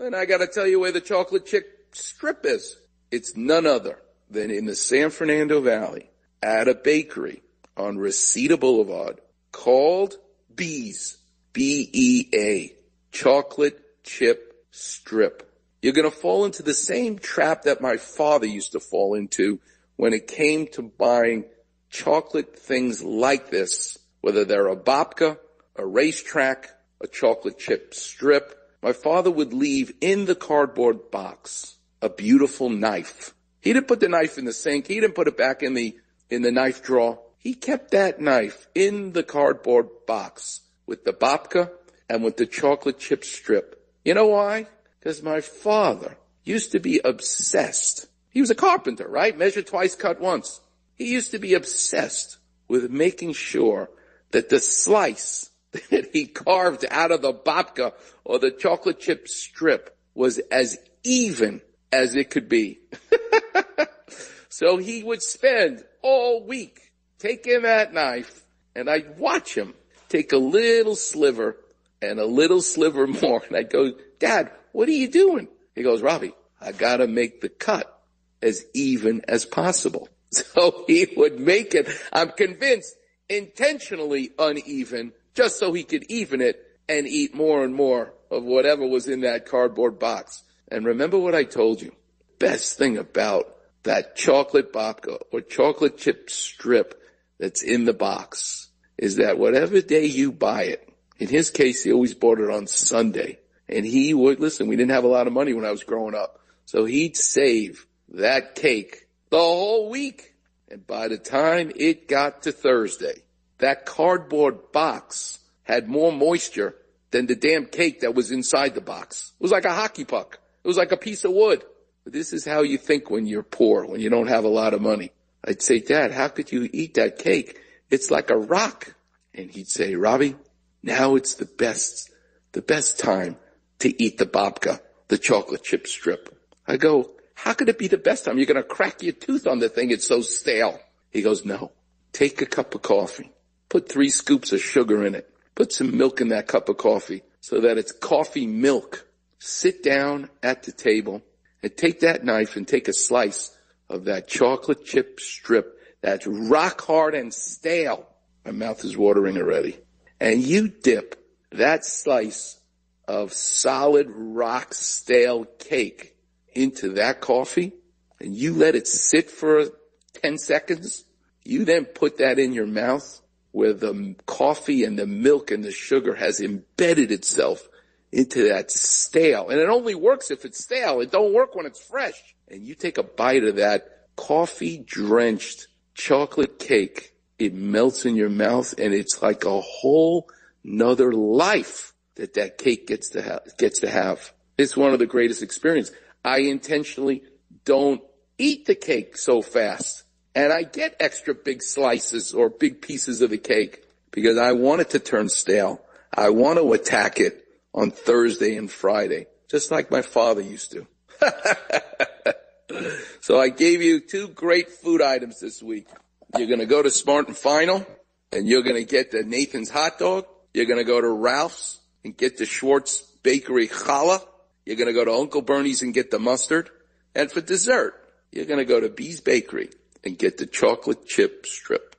And I gotta tell you where the chocolate chip strip is. It's none other than in the San Fernando Valley at a bakery on Reseda Boulevard called Bea's. B-E-A. Chocolate chip strip. You're gonna fall into the same trap that my father used to fall into when it came to buying chocolate things like this, whether they're a babka, a racetrack, a chocolate chip strip. My father would leave in the cardboard box a beautiful knife. He didn't put the knife in the sink. He didn't put it back in the, in the knife drawer. He kept that knife in the cardboard box with the babka and with the chocolate chip strip. You know why? Because my father used to be obsessed. He was a carpenter, right? Measure twice, cut once. He used to be obsessed with making sure that the slice that he carved out of the babka or the chocolate chip strip was as even as it could be. so he would spend all week taking that knife and I'd watch him take a little sliver and a little sliver more. And I'd go, dad, what are you doing? He goes, Robbie, I gotta make the cut as even as possible. So he would make it, I'm convinced, intentionally uneven just so he could even it and eat more and more of whatever was in that cardboard box. And remember what I told you. Best thing about that chocolate babka or chocolate chip strip that's in the box is that whatever day you buy it, in his case, he always bought it on Sunday. And he would, listen, we didn't have a lot of money when I was growing up. So he'd save that cake the whole week. And by the time it got to Thursday, that cardboard box had more moisture than the damn cake that was inside the box. It was like a hockey puck. It was like a piece of wood. This is how you think when you're poor, when you don't have a lot of money. I'd say, Dad, how could you eat that cake? It's like a rock. And he'd say, Robbie, now it's the best, the best time to eat the babka, the chocolate chip strip. I go, how could it be the best time? You're going to crack your tooth on the thing. It's so stale. He goes, no, take a cup of coffee, put three scoops of sugar in it, put some milk in that cup of coffee so that it's coffee milk. Sit down at the table and take that knife and take a slice of that chocolate chip strip that's rock hard and stale. My mouth is watering already. And you dip that slice of solid rock stale cake into that coffee and you let it sit for 10 seconds. You then put that in your mouth where the coffee and the milk and the sugar has embedded itself into that stale. And it only works if it's stale. It don't work when it's fresh. And you take a bite of that coffee drenched chocolate cake. It melts in your mouth and it's like a whole nother life that that cake gets to have, gets to have. It's one of the greatest experiences. I intentionally don't eat the cake so fast and I get extra big slices or big pieces of the cake because I want it to turn stale. I want to attack it on Thursday and Friday, just like my father used to. so I gave you two great food items this week. You're going to go to Smart and Final and you're going to get the Nathan's hot dog. You're going to go to Ralph's and get the Schwartz Bakery challah. You're going to go to Uncle Bernie's and get the mustard. And for dessert, you're going to go to Bea's Bakery and get the chocolate chip strip.